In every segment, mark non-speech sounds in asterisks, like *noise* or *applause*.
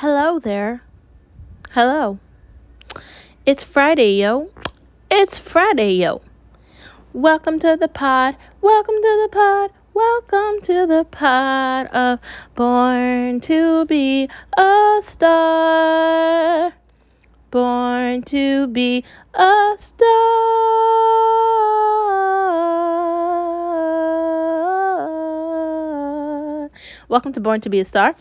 Hello there. Hello. It's Friday, yo. It's Friday, yo. Welcome to the pod. Welcome to the pod. Welcome to the pod of Born to Be a Star. Born to be a star. Welcome to Born to Be a Star.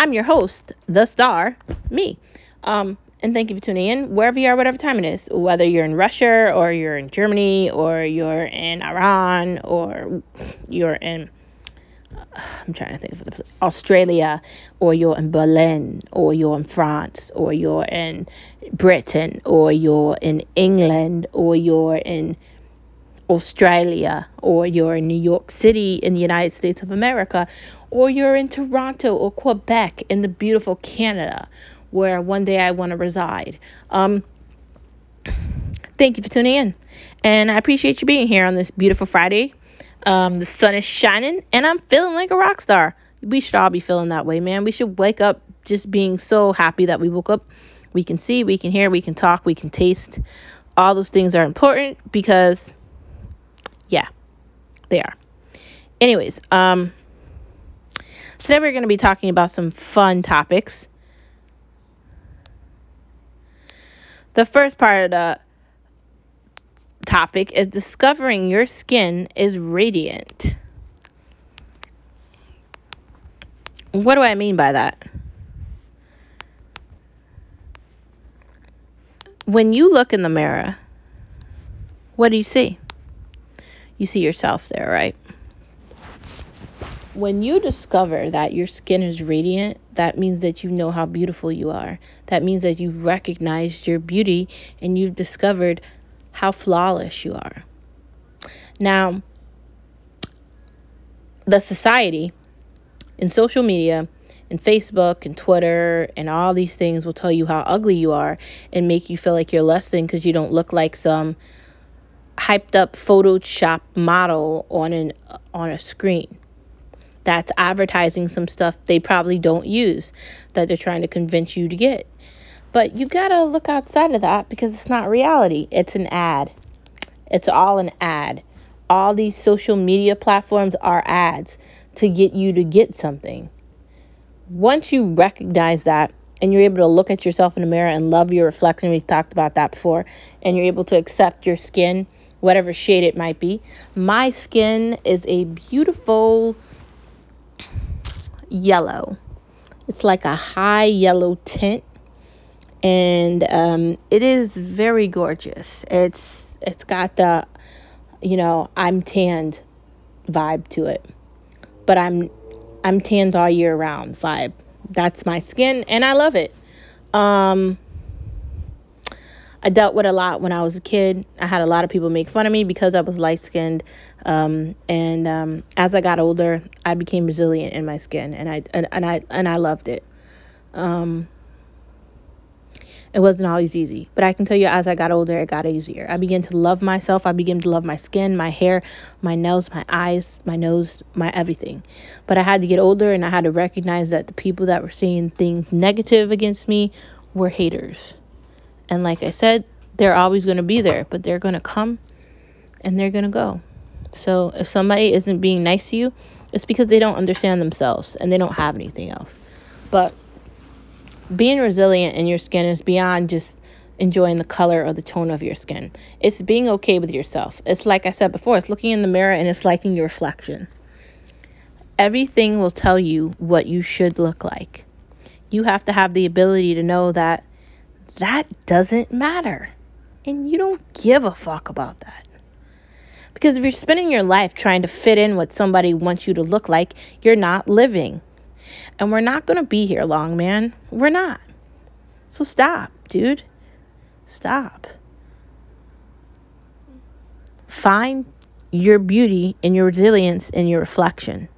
I'm your host, the star, me. Um, and thank you for tuning in wherever you are, whatever time it is. Whether you're in Russia or you're in Germany or you're in Iran or you're in *sighs* I'm trying to think of the Australia or you're in Berlin or you're in France or you're in Britain or you're in England or you're in Australia or you're in New York City in the United States of America or you're in Toronto or Quebec in the beautiful Canada, where one day I want to reside. Um, thank you for tuning in, and I appreciate you being here on this beautiful Friday. Um, the sun is shining, and I'm feeling like a rock star. We should all be feeling that way, man. We should wake up just being so happy that we woke up. We can see, we can hear, we can talk, we can taste. All those things are important because, yeah, they are. Anyways, um, Today we're going to be talking about some fun topics. The first part of the topic is discovering your skin is radiant. What do I mean by that? When you look in the mirror, what do you see? You see yourself there, right? When you discover that your skin is radiant, that means that you know how beautiful you are. That means that you've recognized your beauty and you've discovered how flawless you are. Now, the society in social media and Facebook and Twitter and all these things will tell you how ugly you are and make you feel like you're less than because you don't look like some hyped up Photoshop model on an on a screen that's advertising some stuff they probably don't use that they're trying to convince you to get. But you gotta look outside of that because it's not reality. It's an ad. It's all an ad. All these social media platforms are ads to get you to get something. Once you recognize that and you're able to look at yourself in the mirror and love your reflection, we've talked about that before, and you're able to accept your skin, whatever shade it might be. My skin is a beautiful yellow. It's like a high yellow tint, and um, it is very gorgeous. It's it's got the you know I'm tanned vibe to it, but I'm I'm tanned all year round vibe. That's my skin, and I love it. Um, I dealt with a lot when I was a kid. I had a lot of people make fun of me because I was light skinned. Um, and um, as I got older, I became resilient in my skin, and I and, and I and I loved it. Um, it wasn't always easy, but I can tell you, as I got older, it got easier. I began to love myself. I began to love my skin, my hair, my nails, my eyes, my nose, my everything. But I had to get older, and I had to recognize that the people that were saying things negative against me were haters. And like I said, they're always going to be there, but they're going to come and they're going to go. So if somebody isn't being nice to you, it's because they don't understand themselves and they don't have anything else. But being resilient in your skin is beyond just enjoying the color or the tone of your skin. It's being okay with yourself. It's like I said before, it's looking in the mirror and it's liking your reflection. Everything will tell you what you should look like. You have to have the ability to know that that doesn't matter. And you don't give a fuck about that. Because if you're spending your life trying to fit in what somebody wants you to look like, you're not living. And we're not going to be here long, man. We're not. So stop, dude. Stop. Find your beauty and your resilience in your reflection.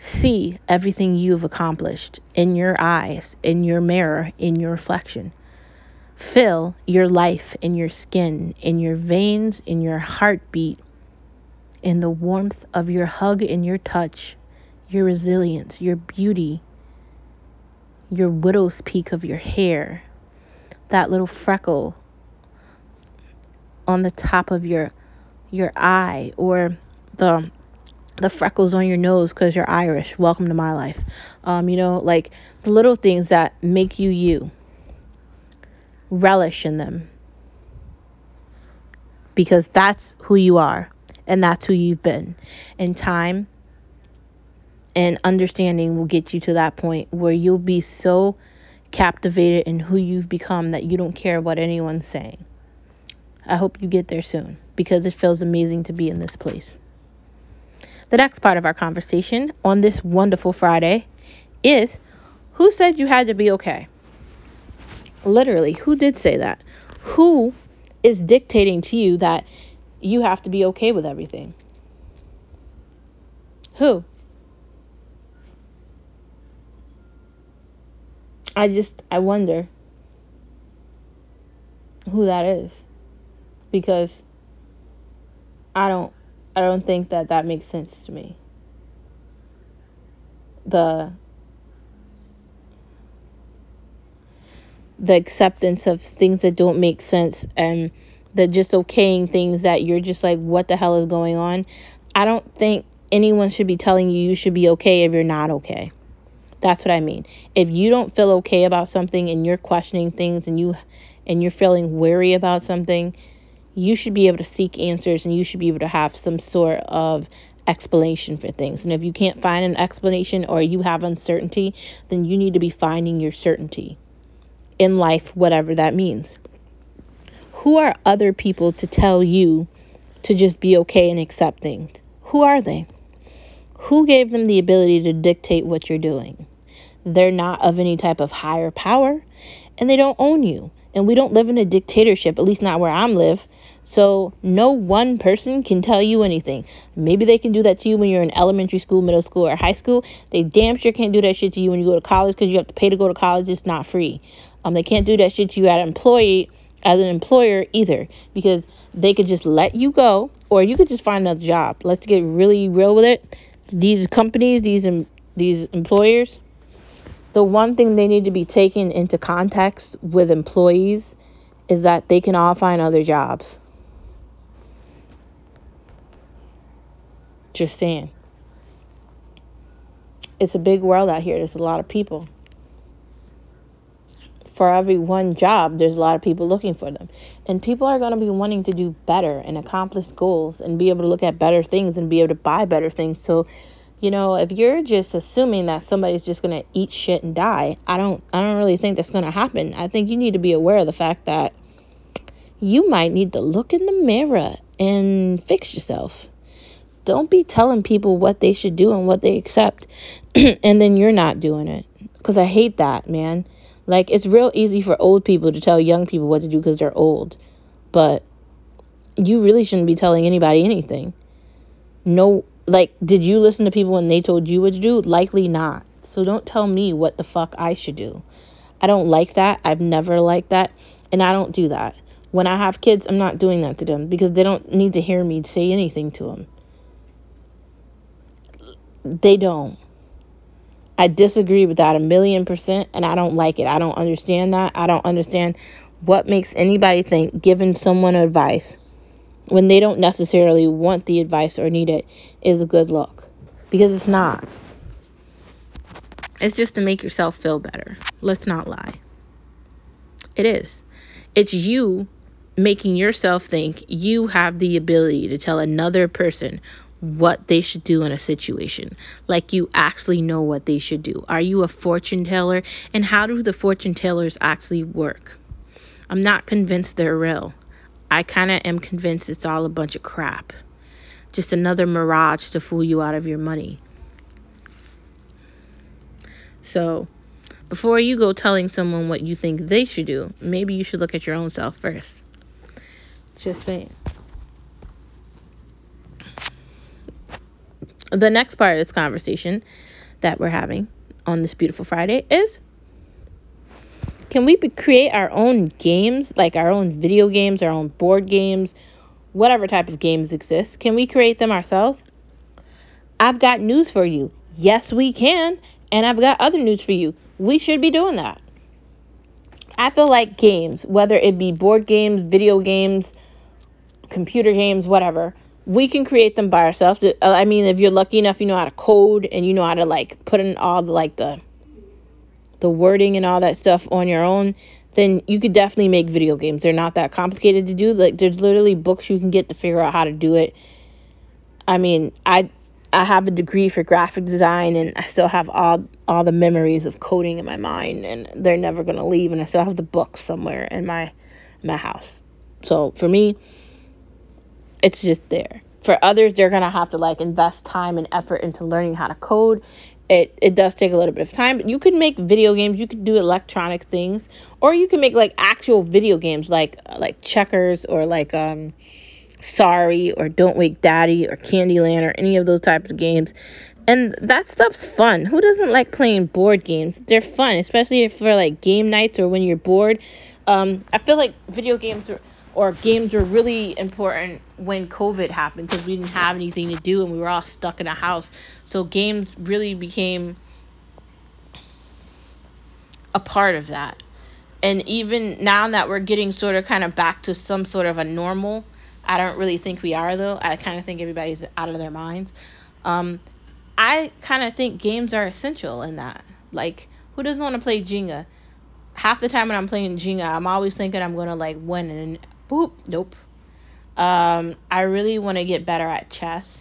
See everything you've accomplished in your eyes, in your mirror, in your reflection. Feel your life in your skin, in your veins, in your heartbeat, in the warmth of your hug and your touch, your resilience, your beauty, your widow's peak of your hair, that little freckle on the top of your your eye or the the freckles on your nose because you're Irish. Welcome to my life. Um, you know, like the little things that make you you. Relish in them. Because that's who you are and that's who you've been. And time and understanding will get you to that point where you'll be so captivated in who you've become that you don't care what anyone's saying. I hope you get there soon because it feels amazing to be in this place. The next part of our conversation on this wonderful Friday is who said you had to be okay? Literally, who did say that? Who is dictating to you that you have to be okay with everything? Who? I just I wonder who that is because I don't I don't think that that makes sense to me. The the acceptance of things that don't make sense and the just okaying things that you're just like what the hell is going on. I don't think anyone should be telling you you should be okay if you're not okay. That's what I mean. If you don't feel okay about something and you're questioning things and you and you're feeling weary about something, you should be able to seek answers and you should be able to have some sort of explanation for things. And if you can't find an explanation or you have uncertainty, then you need to be finding your certainty in life, whatever that means. Who are other people to tell you to just be okay and accept things? Who are they? Who gave them the ability to dictate what you're doing? They're not of any type of higher power and they don't own you. And we don't live in a dictatorship, at least not where I'm live. So no one person can tell you anything. Maybe they can do that to you when you're in elementary school, middle school, or high school. They damn sure can't do that shit to you when you go to college because you have to pay to go to college. It's not free. Um, they can't do that shit to you at employee as an employer either because they could just let you go or you could just find another job. Let's get really real with it. These companies, these these employers, the one thing they need to be taken into context with employees is that they can all find other jobs. Just saying. It's a big world out here. There's a lot of people. For every one job, there's a lot of people looking for them. And people are going to be wanting to do better and accomplish goals and be able to look at better things and be able to buy better things. So you know, if you're just assuming that somebody's just going to eat shit and die, I don't I don't really think that's going to happen. I think you need to be aware of the fact that you might need to look in the mirror and fix yourself. Don't be telling people what they should do and what they accept *clears throat* and then you're not doing it. Cuz I hate that, man. Like it's real easy for old people to tell young people what to do cuz they're old. But you really shouldn't be telling anybody anything. No like, did you listen to people when they told you what to do? Likely not. So don't tell me what the fuck I should do. I don't like that. I've never liked that. And I don't do that. When I have kids, I'm not doing that to them because they don't need to hear me say anything to them. They don't. I disagree with that a million percent and I don't like it. I don't understand that. I don't understand what makes anybody think giving someone advice when they don't necessarily want the advice or need it is a good look because it's not. It's just to make yourself feel better. Let's not lie. It is. It's you making yourself think you have the ability to tell another person what they should do in a situation. Like you actually know what they should do. Are you a fortune teller? And how do the fortune tellers actually work? I'm not convinced they're real. I kind of am convinced it's all a bunch of crap. Just another mirage to fool you out of your money. So, before you go telling someone what you think they should do, maybe you should look at your own self first. Just saying. The next part of this conversation that we're having on this beautiful Friday is can we create our own games, like our own video games, our own board games, whatever type of games exist? Can we create them ourselves? I've got news for you. Yes, we can. And I've got other news for you. we should be doing that. I feel like games, whether it be board games, video games, computer games, whatever, we can create them by ourselves. Uh, I mean, if you're lucky enough, you know how to code and you know how to like put in all the like the the wording and all that stuff on your own, then you could definitely make video games. They're not that complicated to do. Like there's literally books you can get to figure out how to do it. I mean, I I have a degree for graphic design and I still have all all the memories of coding in my mind and they're never going to leave and I still have the book somewhere in my my house. So for me, it's just there. For others, they're gonna have to like invest time and effort into learning how to code. It it does take a little bit of time, but you could make video games, you could do electronic things, or you can make like actual video games like like checkers or like um sorry or don't wake daddy or candyland or any of those types of games. And that stuff's fun. Who doesn't like playing board games? They're fun especially for like game nights or when you're bored. Um, i feel like video games are or games were really important when COVID happened because we didn't have anything to do and we were all stuck in a house. So games really became a part of that. And even now that we're getting sort of kind of back to some sort of a normal, I don't really think we are though. I kind of think everybody's out of their minds. Um, I kind of think games are essential in that. Like, who doesn't want to play Jenga? Half the time when I'm playing Jenga, I'm always thinking I'm gonna like win, and Boop. Nope. Um, I really want to get better at chess.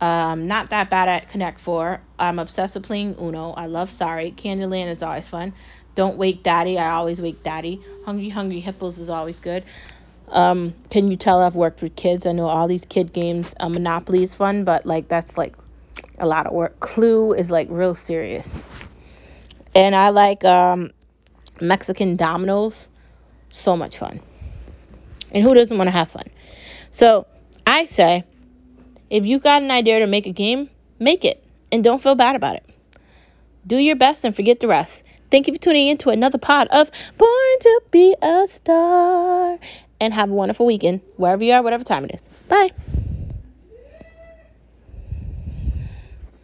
Um, not that bad at Connect Four. I'm obsessed with playing Uno. I love Sorry. Candyland is always fun. Don't Wake Daddy. I always wake Daddy. Hungry Hungry Hippos is always good. Um, can you tell I've worked with kids? I know all these kid games. Uh, Monopoly is fun, but like that's like a lot of work. Clue is like real serious. And I like um, Mexican dominoes. So much fun. And who doesn't want to have fun? So I say, if you got an idea to make a game, make it and don't feel bad about it. Do your best and forget the rest. Thank you for tuning in to another pod of Born to Be a Star. And have a wonderful weekend, wherever you are, whatever time it is. Bye.